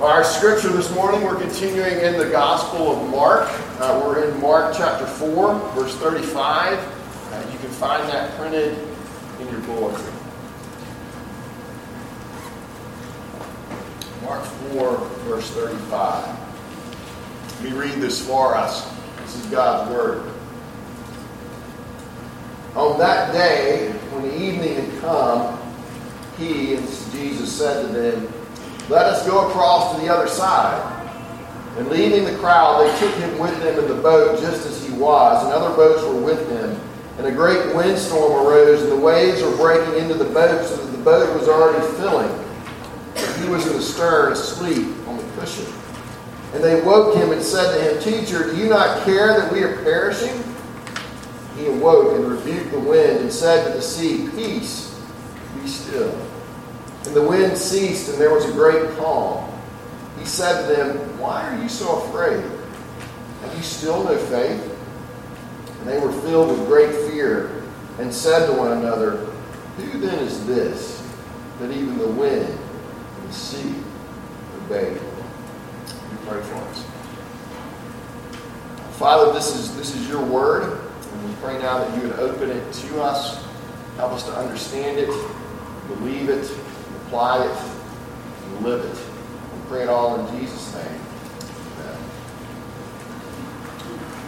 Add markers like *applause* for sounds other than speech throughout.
Our scripture this morning, we're continuing in the Gospel of Mark. Uh, we're in Mark chapter 4, verse 35. Uh, you can find that printed in your bulletin. Mark 4, verse 35. Let me read this for us. This is God's Word. On that day, when the evening had come, he, and Jesus, said to them, let us go across to the other side. And leaving the crowd, they took him with them in the boat just as he was, and other boats were with him. And a great windstorm arose, and the waves were breaking into the boat so that the boat was already filling. But he was in the stern, asleep on the cushion. And they woke him and said to him, Teacher, do you not care that we are perishing? He awoke and rebuked the wind and said to the sea, Peace, be still. And the wind ceased, and there was a great calm. He said to them, Why are you so afraid? Have you still no faith? And they were filled with great fear, and said to one another, Who then is this, that even the wind and the sea obey? We pray for us. Father, this is, this is your word, and we pray now that you would open it to us, help us to understand it, believe it, apply it, and live it. We pray it all in Jesus' name.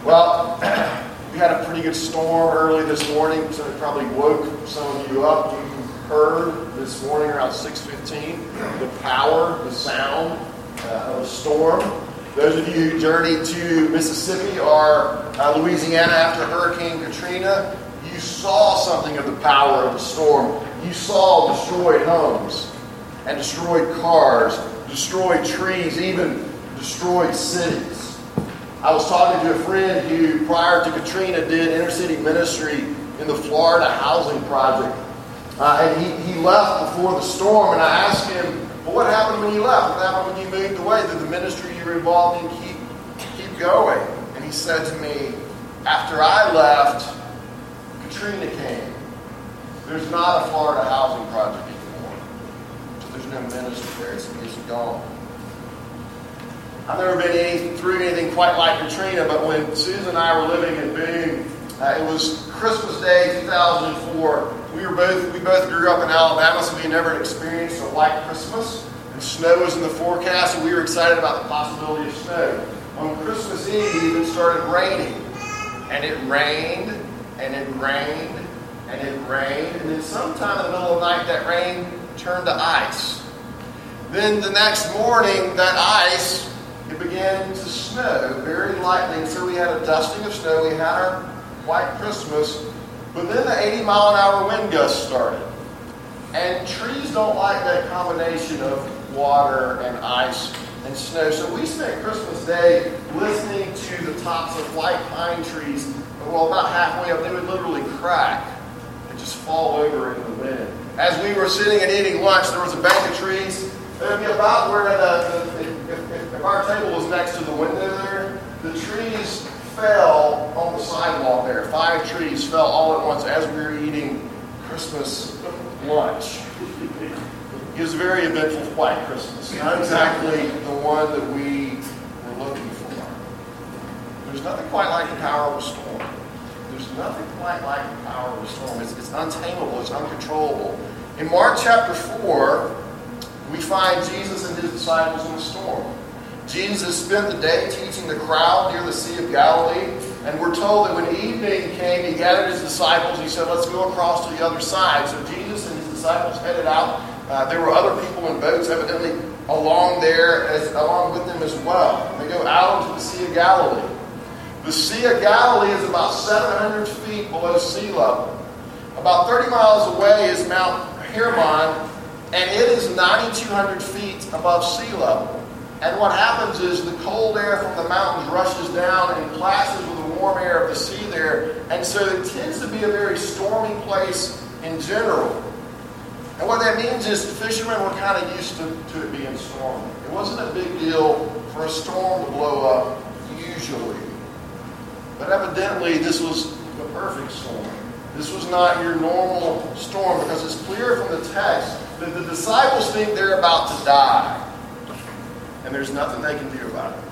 Well, *clears throat* we had a pretty good storm early this morning, so it probably woke some of you up. You heard this morning around 6.15 the power, the sound uh, of a storm. Those of you who journeyed to Mississippi or uh, Louisiana after Hurricane Katrina, you saw something of the power of the storm. You saw destroyed homes and destroyed cars, destroyed trees, even destroyed cities. I was talking to a friend who, prior to Katrina, did inner city ministry in the Florida Housing Project. Uh, and he, he left before the storm, and I asked him, Well, what happened when you left? What happened when you moved away? Did the ministry you were involved in keep, keep going? And he said to me, After I left, Katrina came. There's not a Florida housing project there. It's, it's gone. I've never been any, through anything quite like Katrina, but when Susan and I were living in Boone, uh, it was Christmas Day 2004. We were both we both grew up in Alabama, so we had never experienced a white Christmas. And snow was in the forecast, and we were excited about the possibility of snow. On Christmas Eve, it started raining, and it rained, and it rained, and it rained, and then sometime in the middle of the night, that rain turned to ice. Then the next morning, that ice, it began to snow very lightly. So we had a dusting of snow. We had our white Christmas. But then the 80 mile an hour wind gust started. And trees don't like that combination of water and ice and snow. So we spent Christmas Day listening to the tops of white pine trees. Well, about halfway up, they would literally crack and just fall over in the wind. As we were sitting and eating lunch, there was a bank of trees. It would be about where the, the if, if our table was next to the window there, the trees fell on the sidewalk there. Five trees fell all at once as we were eating Christmas lunch. It was a very eventful white Christmas. Not exactly the one that we were looking for. There's nothing quite like the power of a storm. There's nothing quite like the power of a storm. It's, it's untamable, it's uncontrollable. In Mark chapter 4, we find Jesus and his disciples in a storm. Jesus spent the day teaching the crowd near the Sea of Galilee, and we're told that when evening came, he gathered his disciples. He said, Let's go across to the other side. So Jesus and his disciples headed out. Uh, there were other people in boats, evidently, along there, as, along with them as well. They go out into the Sea of Galilee. The Sea of Galilee is about 700 feet below sea level. About 30 miles away is Mount Hermon, and it is 9,200 feet above sea level. And what happens is the cold air from the mountains rushes down and clashes with the warm air of the sea there. And so it tends to be a very stormy place in general. And what that means is the fishermen were kind of used to, to it being stormy. It wasn't a big deal for a storm to blow up, usually. But evidently, this was the perfect storm. This was not your normal storm because it's clear from the text that the disciples think they're about to die. and there's nothing they can do about it.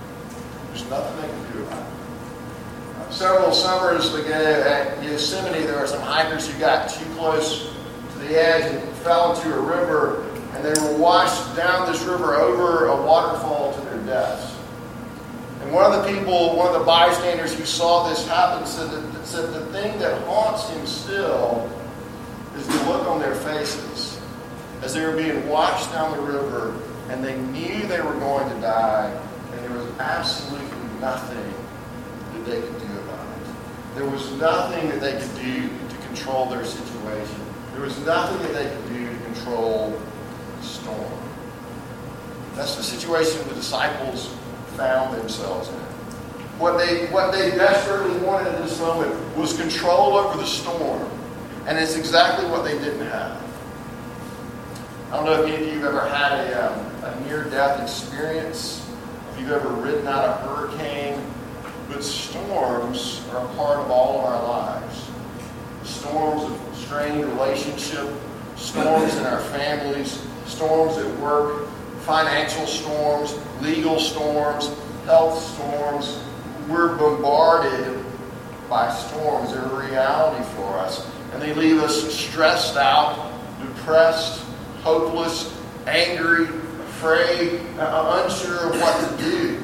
There's nothing they can do about it. Uh, several summers ago at Yosemite, there were some hikers who got too close to the edge and fell into a river, and they were washed down this river over a waterfall to their deaths. And one of the people, one of the bystanders who saw this happen, said that, said the thing that haunts him still is the look on their faces as they were being washed down the river and they knew they were going to die and there was absolutely nothing that they could do about it. There was nothing that they could do to control their situation. There was nothing that they could do to control the storm. That's the situation the disciples found themselves in. What they, what they desperately wanted in this moment was control over the storm. And it's exactly what they didn't have. I don't know if any of you have ever had a, um, a near-death experience, if you've ever ridden out a hurricane, but storms are a part of all of our lives. Storms of strained relationship, storms in our families, storms at work, financial storms, legal storms, health storms. We're bombarded by storms. They're a reality for us. And they leave us stressed out, depressed, hopeless, angry, afraid, uh, unsure of what to do.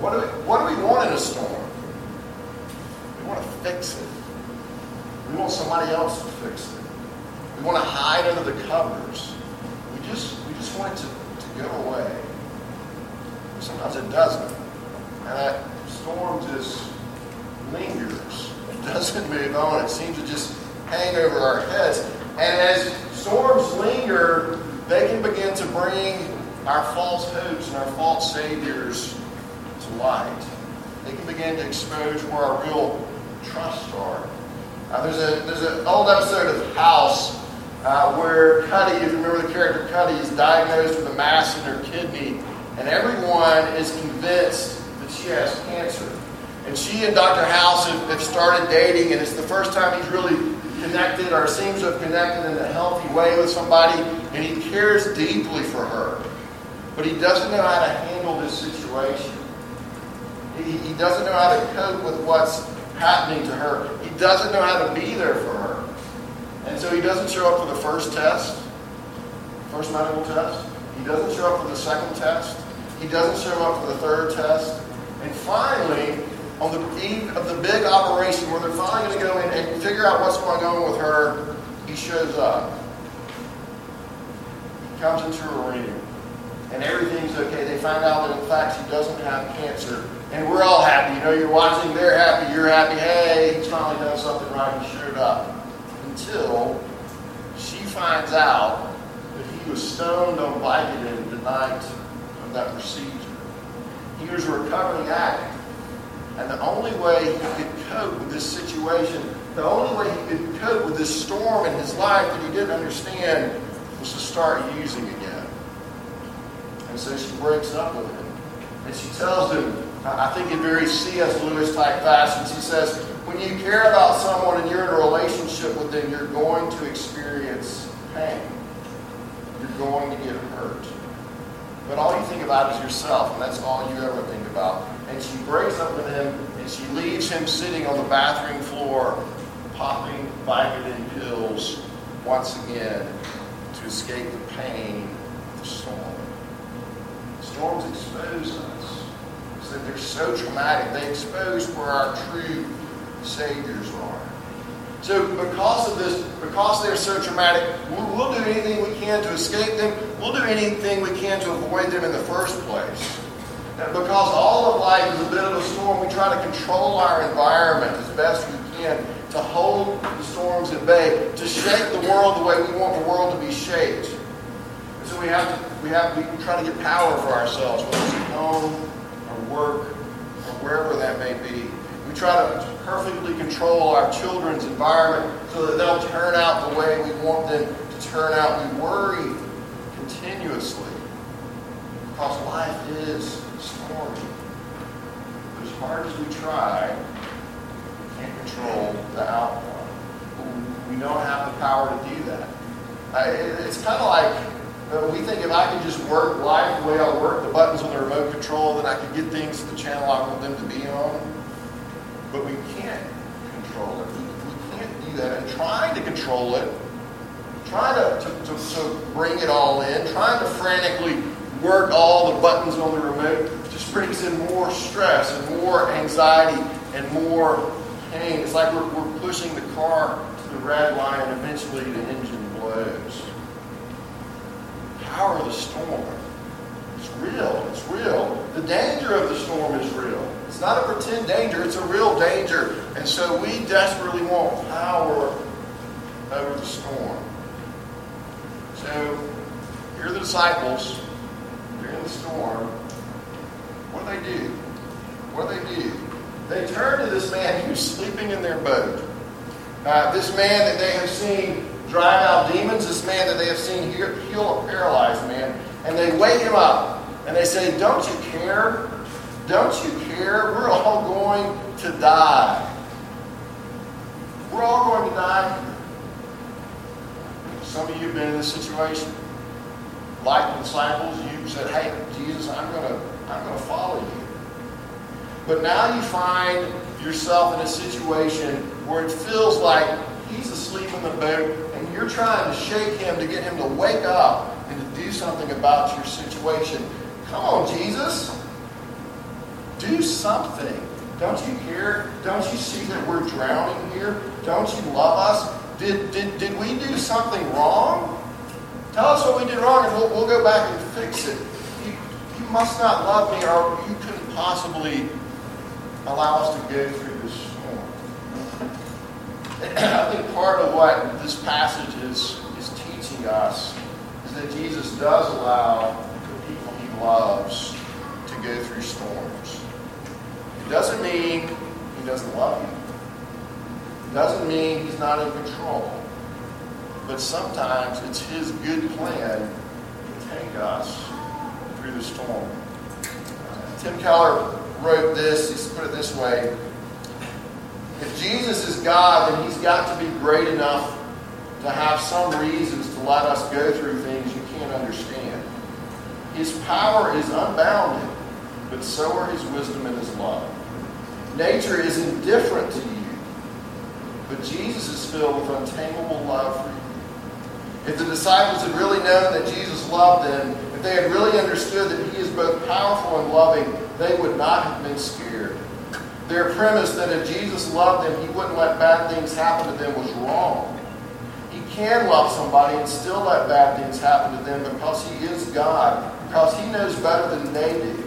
What do, we, what do we want in a storm? We want to fix it. We want somebody else to fix it. We want to hide under the covers. We just just want it to, go away. Sometimes it doesn't. And that storm just lingers. It doesn't move on. It seems to just hang over our heads. And as storms linger, they can begin to bring our false hopes and our false saviors to light. They can begin to expose where our real trusts are. Uh, there's a there's an old episode of House uh, where Cuddy, if you remember the character Cuddy, is diagnosed with a mass in her kidney, and everyone is convinced that she has cancer. And she and Dr. House have, have started dating, and it's the first time he's really connected or seems to have connected in a healthy way with somebody, and he cares deeply for her. But he doesn't know how to handle this situation. He, he doesn't know how to cope with what's happening to her. He doesn't know how to be there for her. And so he doesn't show up for the first test, first medical test. He doesn't show up for the second test. He doesn't show up for the third test. And finally, on the eve of the big operation where they're finally going to go in and figure out what's going on with her, he shows up. He comes into her room, and everything's okay. They find out that, in fact, she doesn't have cancer. And we're all happy. You know, you're watching, they're happy, you're happy. Hey, he's finally done something right. He showed up. Until she finds out that he was stoned on Vicodin the night of that procedure. He was a recovering addict. And the only way he could cope with this situation, the only way he could cope with this storm in his life that he didn't understand was to start using again. And so she breaks up with him. And she tells him, I think in very C.S. Lewis type fashion, she says, when you care about someone and you're in a relationship with them, you're going to experience pain. You're going to get hurt. But all you think about is yourself, and that's all you ever think about and she breaks up with him and she leaves him sitting on the bathroom floor popping Vicodin pills once again to escape the pain of the storm. Storms expose us. So they're so traumatic. They expose where our true saviors are. So because of this, because they're so traumatic, we'll, do anything we can to escape them. We'll do anything we can to avoid them in the first place. And because all of life is a bit of a storm, we try to control our environment as best we can to hold the storms at bay, to shape the world the way we want the world to be shaped. And so we have to, we have to try to get power for ourselves, whether it's home or work or wherever that may be. Try to perfectly control our children's environment so that they'll turn out the way we want them to turn out. We worry continuously because life is stormy. But as hard as we try, we can't control the outcome. We don't have the power to do that. it's kind of like Uh, we think if I could just work life the way I work the buttons on the remote control, then I could get things to the channel I want them to be on. But we can't control it. We, can't do that. And trying to control it, trying to, to, to, to bring it all in, trying to frantically work all the buttons on the remote just brings in more stress and more anxiety and more pain. It's like we're, we're pushing the car to the red line and eventually the engine blows. Power of the storm. It's real. It's real. The danger of the storm is real. It's not a pretend danger, it's a real danger. And so we desperately want power over the storm. So here are the disciples. They're in the storm. What do they do? What do they do? They turn to this man who's sleeping in their boat. Uh, this man that they have seen drive out demons, this man that they have seen heal a paralyzed man, and they wake him up and they say, Don't you care? Don't you care? We're all going to die. We're all going to die. Some of you have been in this situation. Like the disciples, you said, Hey, Jesus, I'm gonna I'm gonna follow you. But now you find yourself in a situation where it feels like he's asleep in the boat and you're trying to shake him to get him to wake up and to do something about your situation. Come on, Jesus. Do something. Don't you hear? Don't you see that we're drowning here? Don't you love us? Did, did, did we do something wrong? Tell us what we did wrong and we'll, we'll go back and fix it. You, you must not love me or you couldn't possibly allow us to go through this storm. *clears throat* I think part of what this passage is, is teaching us is that Jesus does allow the people he loves to go through storms. Doesn't mean he doesn't love you. Doesn't mean he's not in control. But sometimes it's his good plan to take us through the storm. Tim Keller wrote this, he put it this way. If Jesus is God, then he's got to be great enough to have some reasons to let us go through things you can't understand. His power is unbounded, but so are his wisdom and his love. Nature is indifferent to you, but Jesus is filled with untamable love for you. If the disciples had really known that Jesus loved them, if they had really understood that he is both powerful and loving, they would not have been scared. Their premise that if Jesus loved them, he wouldn't let bad things happen to them was wrong. He can love somebody and still let bad things happen to them because he is God, because he knows better than they do.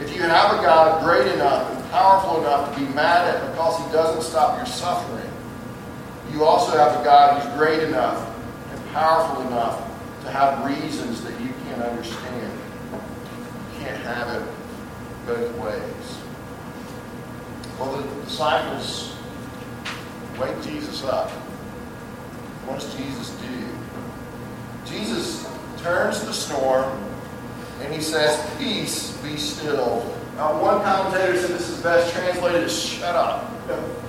If you have a God great enough and powerful enough to be mad at because he doesn't stop your suffering, you also have a God who's great enough and powerful enough to have reasons that you can't understand. You can't have it both ways. Well, the disciples wake Jesus up. What does Jesus do? Jesus turns the storm and he says, Peace, be still. Now, one commentator said this is best translated as shut up. *laughs*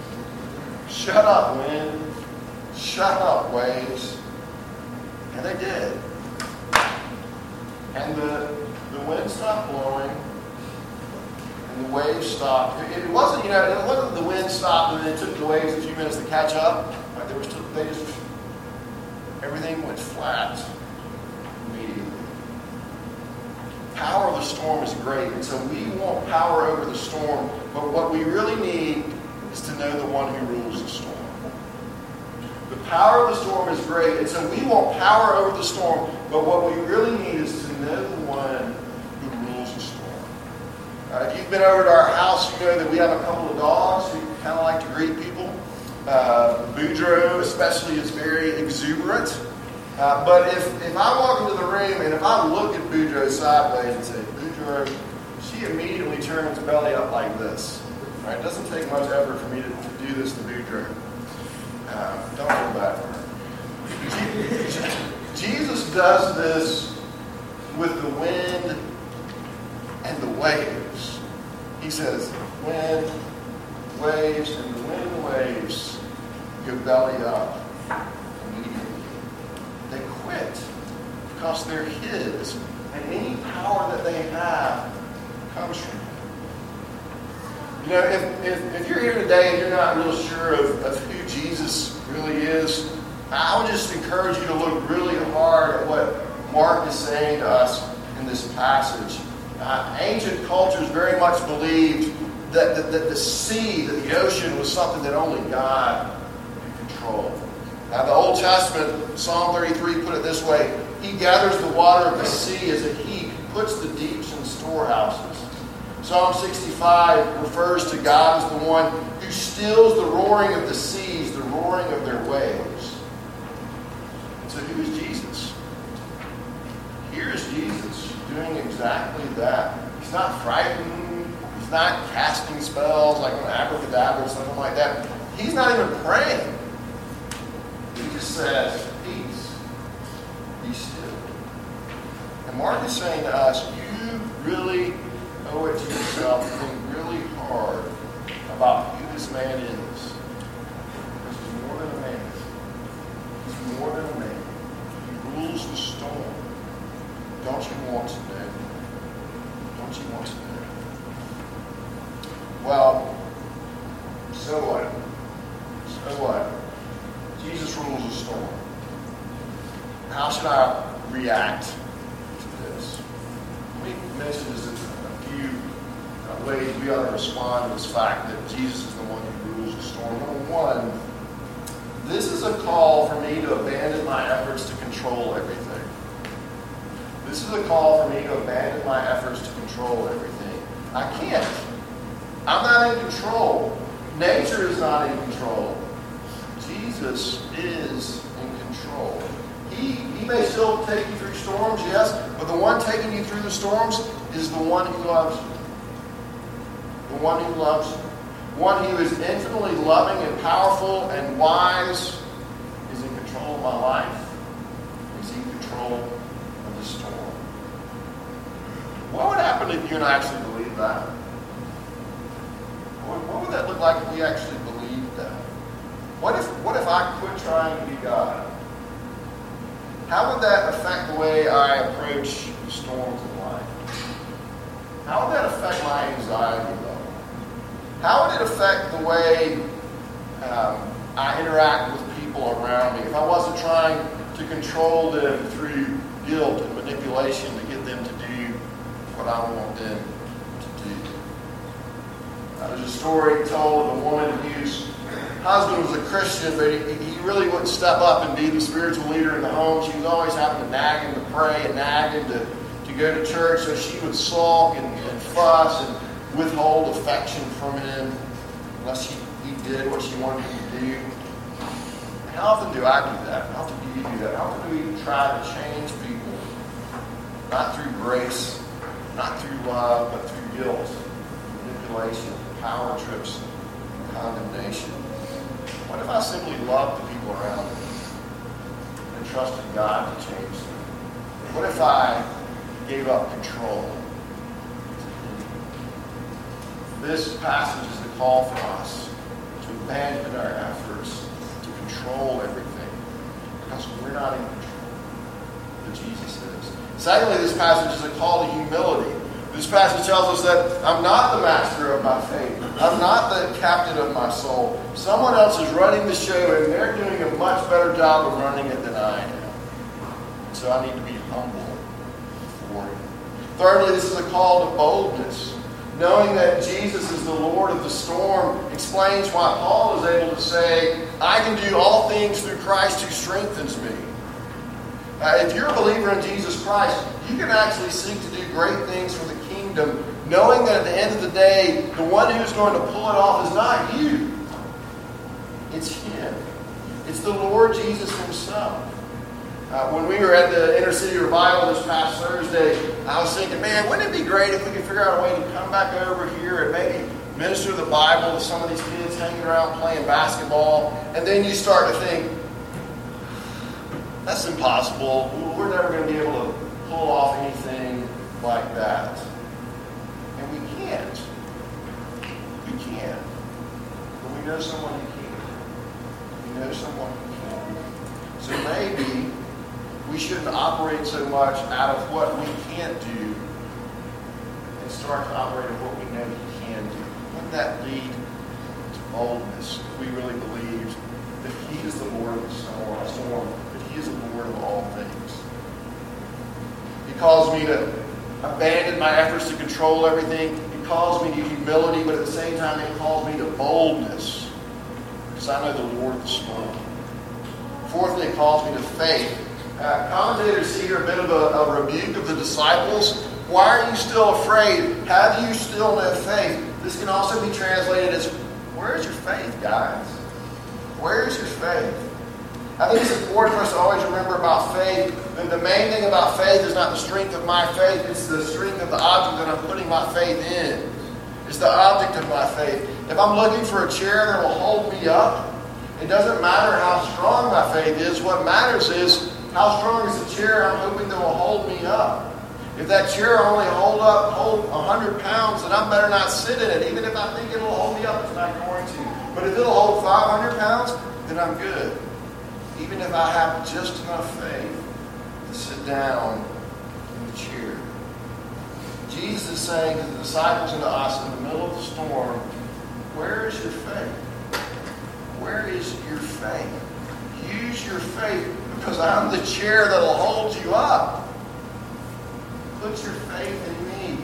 Shut up, wind. Shut up, waves. And they did. And the, the wind stopped blowing and the waves stopped. It, wasn't, you know, it wasn't the wind stopped and then it took the waves a few minutes to catch up. Like there was, they just, everything went flat immediately. Power of the storm is great, and so we want power over the storm, but what we really need is to know the one who rules the storm. The power of the storm is great, and so we want power over the storm, but what we really need is to know the one who rules the storm. uh, if you've been over to our house, you know that we have a couple of dogs who kind of like to greet people. Uh, Boudreaux, especially, is very exuberant. Uh, but if, if I walk into the room and if I look at Boudreaux sideways and say, Boudreaux, she immediately turns belly up like this. Right? It doesn't take much effort for me to, to do this to Boudreaux. Uh, don't feel bad for her. Jesus does this with the wind and the waves. He says, wind, waves, and the wind waves go belly up quit because they're His. And any power that they have comes from Him. You know, if, if, if you're here today and you're not real sure of, of who Jesus really is, I would just encourage you to look really hard at what Mark is saying to us in this passage. Uh, ancient cultures very much believed that, that, that the sea, that the ocean was something that only God could control. Now, the Old Testament, Psalm 33 put it this way He gathers the water of the sea as a heap, He puts the deeps in storehouses. Psalm 65 refers to God as the one who stills the roaring of the seas, the roaring of their waves. So, who is Jesus? Here is Jesus doing exactly that. He's not frightened. He's not casting spells like an abracadabra or something like that. He's not even praying. He just says, Peace, be still. And Mark is saying to us, You really owe it to yourself to think really hard about who this man is. Because he's more than a man. He's more than a man. He rules the storm. Don't you want to know? Don't you want to know? Well, so what? So what? Jesus rules the storm. How should I react to this? We mentioned this a few uh, ways we ought to respond to this fact that Jesus is the one who rules the storm. Number one, this is a call for me to abandon my efforts to control everything. This is a call for me to abandon my efforts to control everything. I can't. I'm not in control. Nature is not in control. Jesus is in control. He, he may still take you through storms, yes, but the one taking you through the storms is the one who loves you. The one who loves you. One who is infinitely loving and powerful and wise is in control of my life. He's in control of the storm. What would happen if you and I actually believed that? What, what would that look like if we actually? What if, what if I quit trying to be God? How would that affect the way I approach the storms of life? How would that affect my anxiety level? How would it affect the way um, I interact with people around me if I wasn't trying to control them through guilt and manipulation to get them to do what I want them to do? Uh, there's a story told of a woman whose husband was a Christian, but he, he really wouldn't step up and be the spiritual leader in the home. She was always having to nag him to pray and nag him to, to go to church, so she would sulk and, and fuss and withhold affection from him unless he, he did what she wanted him to do. How often do I do that? How often do you do that? How often do we try to change people? Not through grace, not through love, but through guilt, manipulation, power trips, condemnation. What if I simply loved the people around me and trusted God to change them? What if I gave up control? This passage is the call for us to abandon our efforts to control everything because we're not in control, but Jesus is. Secondly, this passage is a call to humility. This passage tells us that I'm not the master of my fate. I'm not the captain of my soul. Someone else is running the show, and they're doing a much better job of running it than I am. So I need to be humble for him. Thirdly, this is a call to boldness. Knowing that Jesus is the Lord of the storm explains why Paul is able to say, I can do all things through Christ who strengthens me. Uh, if you're a believer in Jesus Christ, you can actually seek to do great things for the kingdom, knowing that at the end of the day, the one who's going to pull it off is not you. It's Him. It's the Lord Jesus Himself. Uh, when we were at the Inner City Revival this past Thursday, I was thinking, man, wouldn't it be great if we could figure out a way to come back over here and maybe minister the Bible to some of these kids hanging around playing basketball? And then you start to think, that's impossible. We're never going to be able to pull off anything like that. And we can't. We can't. But we know someone who can. We know someone who can. So maybe we shouldn't operate so much out of what we can't do and start to operate in what we know He can do. Wouldn't that lead to boldness if we really believed that He is the Lord of the storm, that He is the Lord of all things? He calls me to abandon my efforts to control everything. Calls me to humility, but at the same time, it calls me to boldness because I know the Lord the storm. Fourthly, it calls me to faith. Uh, commentators see here a bit of a, a rebuke of the disciples. Why are you still afraid? Have you still no faith? This can also be translated as, Where's your faith, guys? Where's your faith? I think it's important for us to always remember about faith. And the main thing about faith is not the strength of my faith, it's the strength of the object that I'm putting my faith in. It's the object of my faith. If I'm looking for a chair that will hold me up, it doesn't matter how strong my faith is. What matters is how strong is the chair I'm hoping that will hold me up. If that chair only hold up hold 100 pounds, then I better not sit in it. Even if I think it'll hold me up, it's not going to. But if it'll hold 500 pounds, then I'm good. Even if I have just enough faith to sit down in the chair. Jesus is saying to the disciples and to us in the middle of the storm, where is your faith? Where is your faith? Use your faith because I'm the chair that'll hold you up. Put your faith in me.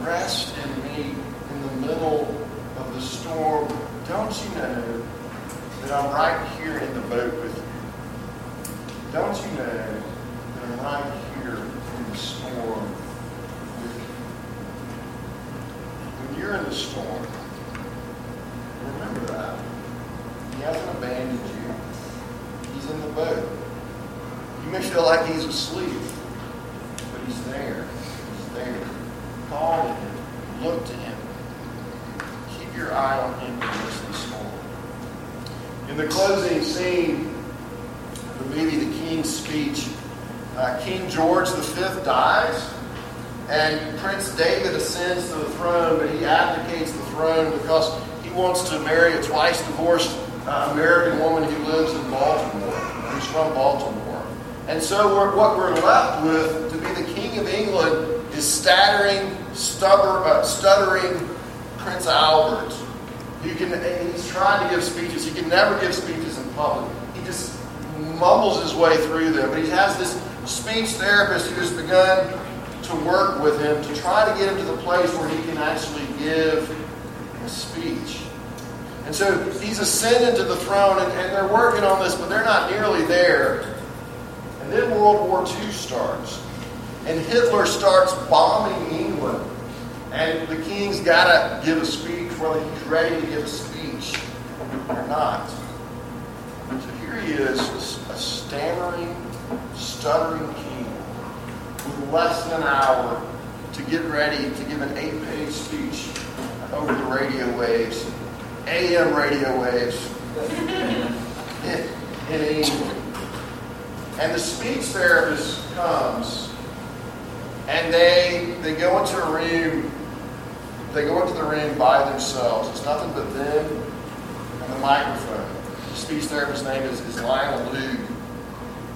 Rest in me in the middle of the storm. Don't you know that I'm right here in the boat with you? Don't you know that I'm right here in the storm with you? When you're in the storm, remember that. He hasn't abandoned you. He's in the boat. You may feel like he's asleep, but he's there. He's there. Call him. Look to him. Keep your eye on him. In the closing scene the movie The King's Speech, uh, King George V dies, and Prince David ascends to the throne, but he abdicates the throne because he wants to marry a twice divorced uh, American woman who lives in Baltimore, who's from Baltimore. And so we're, what we're left with to be the King of England is stuttering, stubber, uh, stuttering Prince Albert. Who can, he's trying to give speeches. He can never give speeches in public. He just mumbles his way through them. But he has this speech therapist who has begun to work with him to try to get him to the place where he can actually give a speech. And so he's ascended to the throne, and, and they're working on this, but they're not nearly there. And then World War II starts. And Hitler starts bombing England. And the king's got to give a speech, whether he's ready to give a speech or not. So here he is, a stammering, stuttering king with less than an hour to get ready to give an eight page speech over the radio waves, AM radio waves *laughs* in, England. And the speech therapist comes and they they go into a room, they go into the ring by themselves. It's nothing but them and the microphone. The speech therapist's name is, is Lionel Logue.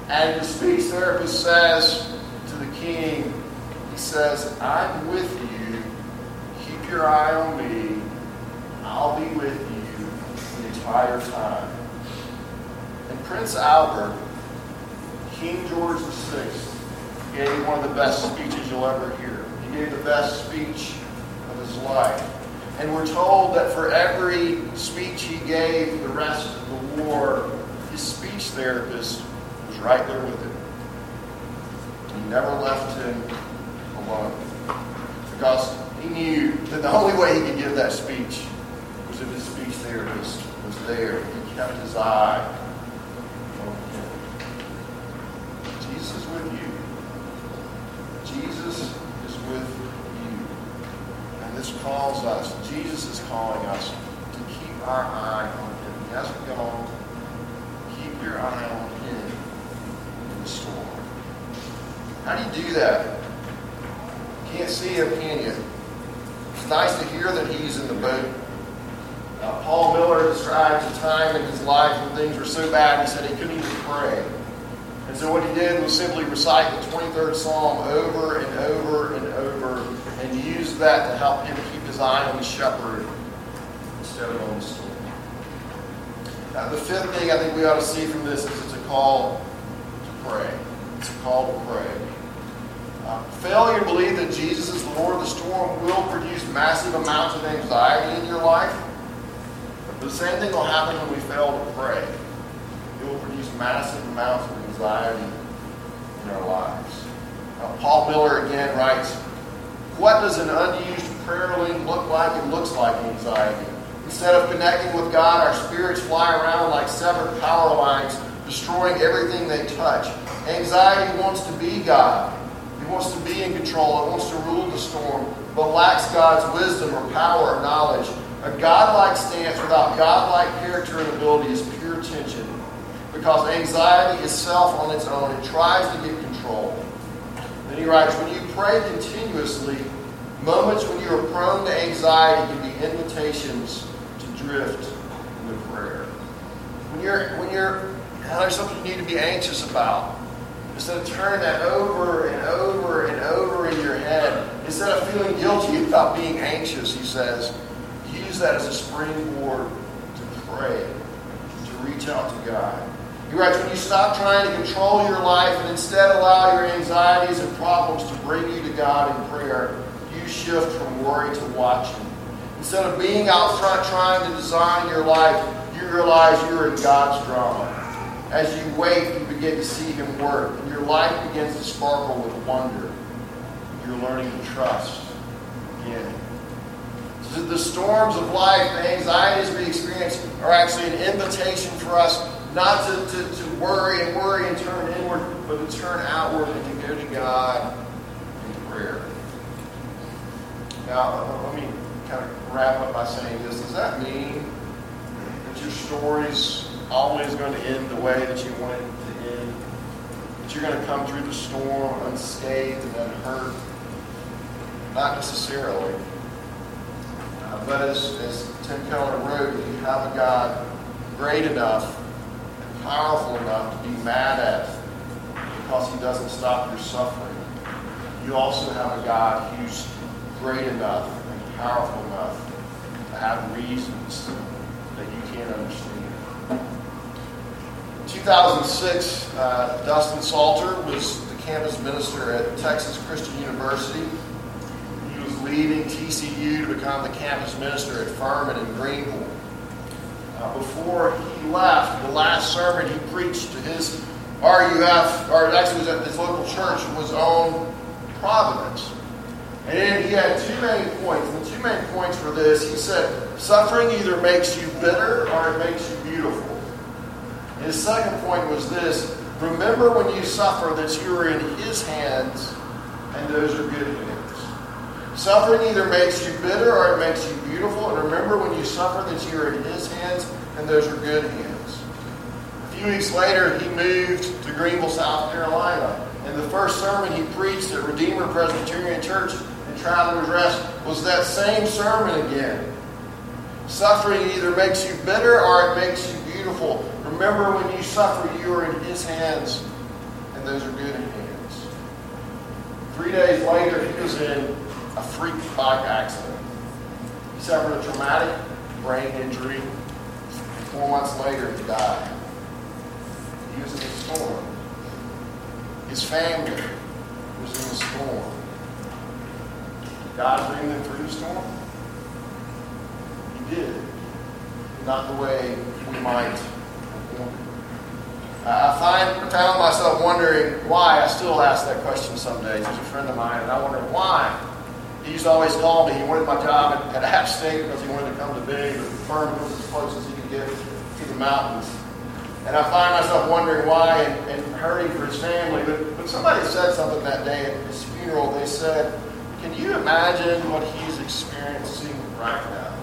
And the speech therapist says to the king, he says, I'm with you. Keep your eye on me. I'll be with you the entire time. And Prince Albert King George VI gave one of the best speeches you'll ever hear. He gave the best speech his life. And we're told that for every speech he gave the rest of the war, his speech therapist was right there with him. He never left him alone. Because he knew that the only way he could give that speech was if his speech therapist was there. He kept his eye Jesus is with you. Jesus is with you. This calls us, Jesus is calling us to keep our eye on him. He hasn't gone. Keep your eye on him in the storm. How do you do that? Can't see him, can you? It's nice to hear that he's in the boat. Uh, Paul Miller describes a time in his life when things were so bad, he said he couldn't even pray. And so what he did was simply recite the 23rd Psalm over and over and that to help him keep his eye on the shepherd instead of on the storm. Now, the fifth thing I think we ought to see from this is it's a call to pray. It's a call to pray. Uh, failure to believe that Jesus is the Lord of the storm will produce massive amounts of anxiety in your life. But the same thing will happen when we fail to pray. It will produce massive amounts of anxiety in our lives. Now, Paul Miller again writes, What does an unused prayer link look like? It looks like anxiety. Instead of connecting with God, our spirits fly around like severed power lines, destroying everything they touch. Anxiety wants to be God. It wants to be in control. It wants to rule the storm, but lacks God's wisdom or power or knowledge. A godlike stance without godlike character and ability is pure tension. Because anxiety is self on its own. It tries to get control. Then he writes, when you pray continuously, moments when you are prone to anxiety can be invitations to drift into prayer. When you're when you're there's something you need to be anxious about. Instead of turning that over and over and over in your head, instead of feeling guilty about being anxious, he says, use that as a springboard to pray, to reach out to God. Writes, when you stop trying to control your life and instead allow your anxieties and problems to bring you to God in prayer, you shift from worry to watching Instead of being out front trying to design your life, you realize you're in God's drama. As you wait, you begin to see Him work, and your life begins to sparkle with wonder. You're learning to trust again. So the storms of life, the anxieties we experience, are actually an invitation for us not to, to, to worry and worry and turn inward, but to turn outward and to go to God in prayer. Now, let me kind of wrap up by saying this. Does that mean that your story's always going to end the way that you want it to end? That you're going to come through the storm unscathed and unhurt? Not necessarily. Uh, but as, as Tim Keller wrote, you have a God great enough powerful enough to be mad at because he doesn't stop your suffering. You also have a God who's great enough and powerful enough to have reasons that you can't understand. In 2006, uh, Dustin Salter was the campus minister at Texas Christian University. He was leaving TCU to become the campus minister at Furman in Greenville. Uh, before he left, the last sermon he preached to his RUF, or actually was at his local church, was on Providence. And he had two main points. The two main points were this. He said, suffering either makes you bitter or it makes you beautiful. And his second point was this remember when you suffer that you are in his hands, and those are good hands. Suffering either makes you bitter or it makes you beautiful. And remember when you suffer that you are in his hands, and those are good hands. A few weeks later, he moved to Greenville, South Carolina. And the first sermon he preached at Redeemer Presbyterian Church in Travelers Rest was that same sermon again. Suffering either makes you bitter or it makes you beautiful. Remember, when you suffer, you are in His hands, and those are good hands. Three days later, he was in a freak bike accident. Suffered a traumatic brain injury. Four months later, he died. He was in a storm. His family was in a storm. God bring them through the storm? He did. Not the way we might I find, found myself wondering why. I still ask that question some days. There's a friend of mine, and I wonder why. He used to always call me. He wanted my job at, at App State because he wanted to come to Big. The firm was as close as he could get to the mountains. And I find myself wondering why and, and hurting for his family. But, but somebody said something that day at his funeral. They said, can you imagine what he's experiencing right now?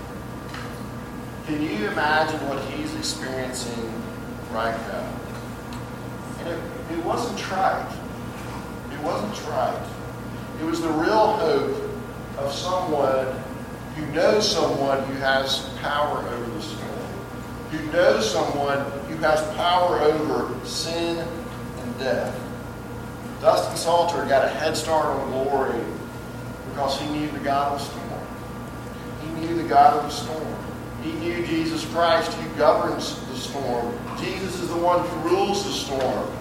Can you imagine what he's experiencing right now? And it, it wasn't trite. It wasn't trite. It was the real hope of someone who knows someone who has power over the storm, who knows someone who has power over sin and and death. Dustin Salter got a head start on glory because he knew the God of the storm. He knew the God of the storm. He knew Jesus Christ who governs the storm. Jesus is the one who rules the storm.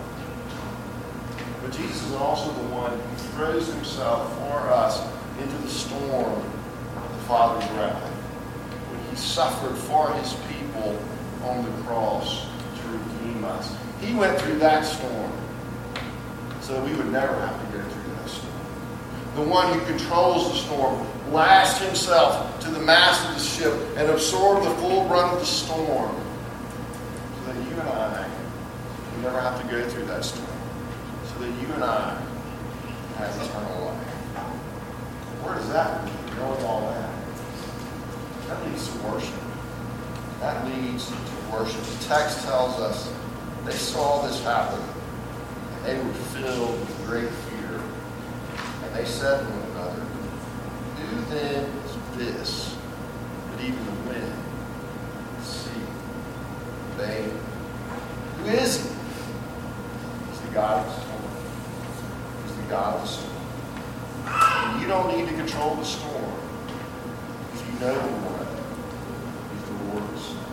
But Jesus is also the one who throws himself for us into the storm of the Father's wrath. When he suffered for his people on the cross to redeem us. He went through that storm so that we would never have to go through that storm. The one who controls the storm lashed himself to the mast of the ship and absorbed the full brunt of the storm so that you and I would never have to go through that storm. So that you and I have eternal life. Where does that lead? Knowing all that. That leads to worship. That leads to worship. The text tells us they saw this happen. And they were filled with great fear. And they said to one another, Who then is this that even the wind, sea, they, who is he? He's the God of the storm. He's the God of the storm. You don't need to control the storm if you know the one. He's the Lord of the storm.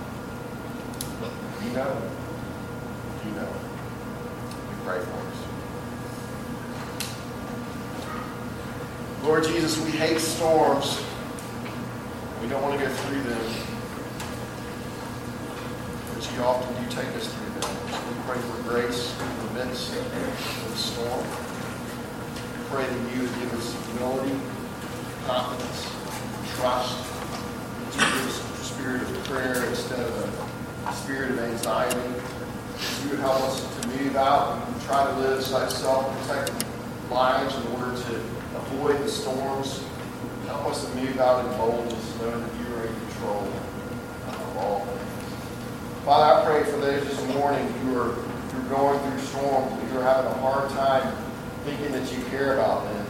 You know. You know. We pray for us. Lord Jesus, we hate storms. We don't want to go through them. But you often do take us through them. So we pray for grace in the midst of the storm. Pray that you would give us humility, confidence, trust. That you give us a spirit of prayer instead of a spirit of anxiety. That you would help us to move out and try to live such self-protected lives in order to avoid the storms. Help us to move out in boldness, knowing that you are in control of all things. Father, I pray for those this morning who are, who are going through storms, who are having a hard time thinking that you care about them,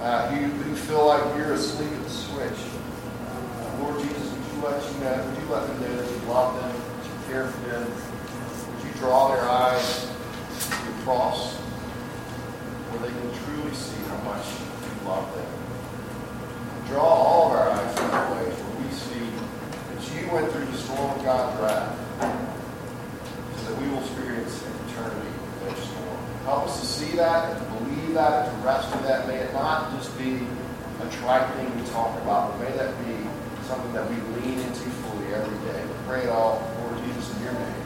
uh, who, who feel like you're asleep at the switch. Uh, Lord Jesus, would you let you know, would you let them know that you love them, that you care for them? Would you draw their eyes to your cross where they can truly see how much you love them? Draw all of our eyes to that way where we see that you went through the storm of God's wrath so that we will experience eternity in that storm. Help us to see that that and to rest in that. May it not just be a trite thing we talk about, but may that be something that we lean into fully every day. We pray it all, Lord Jesus, in your name.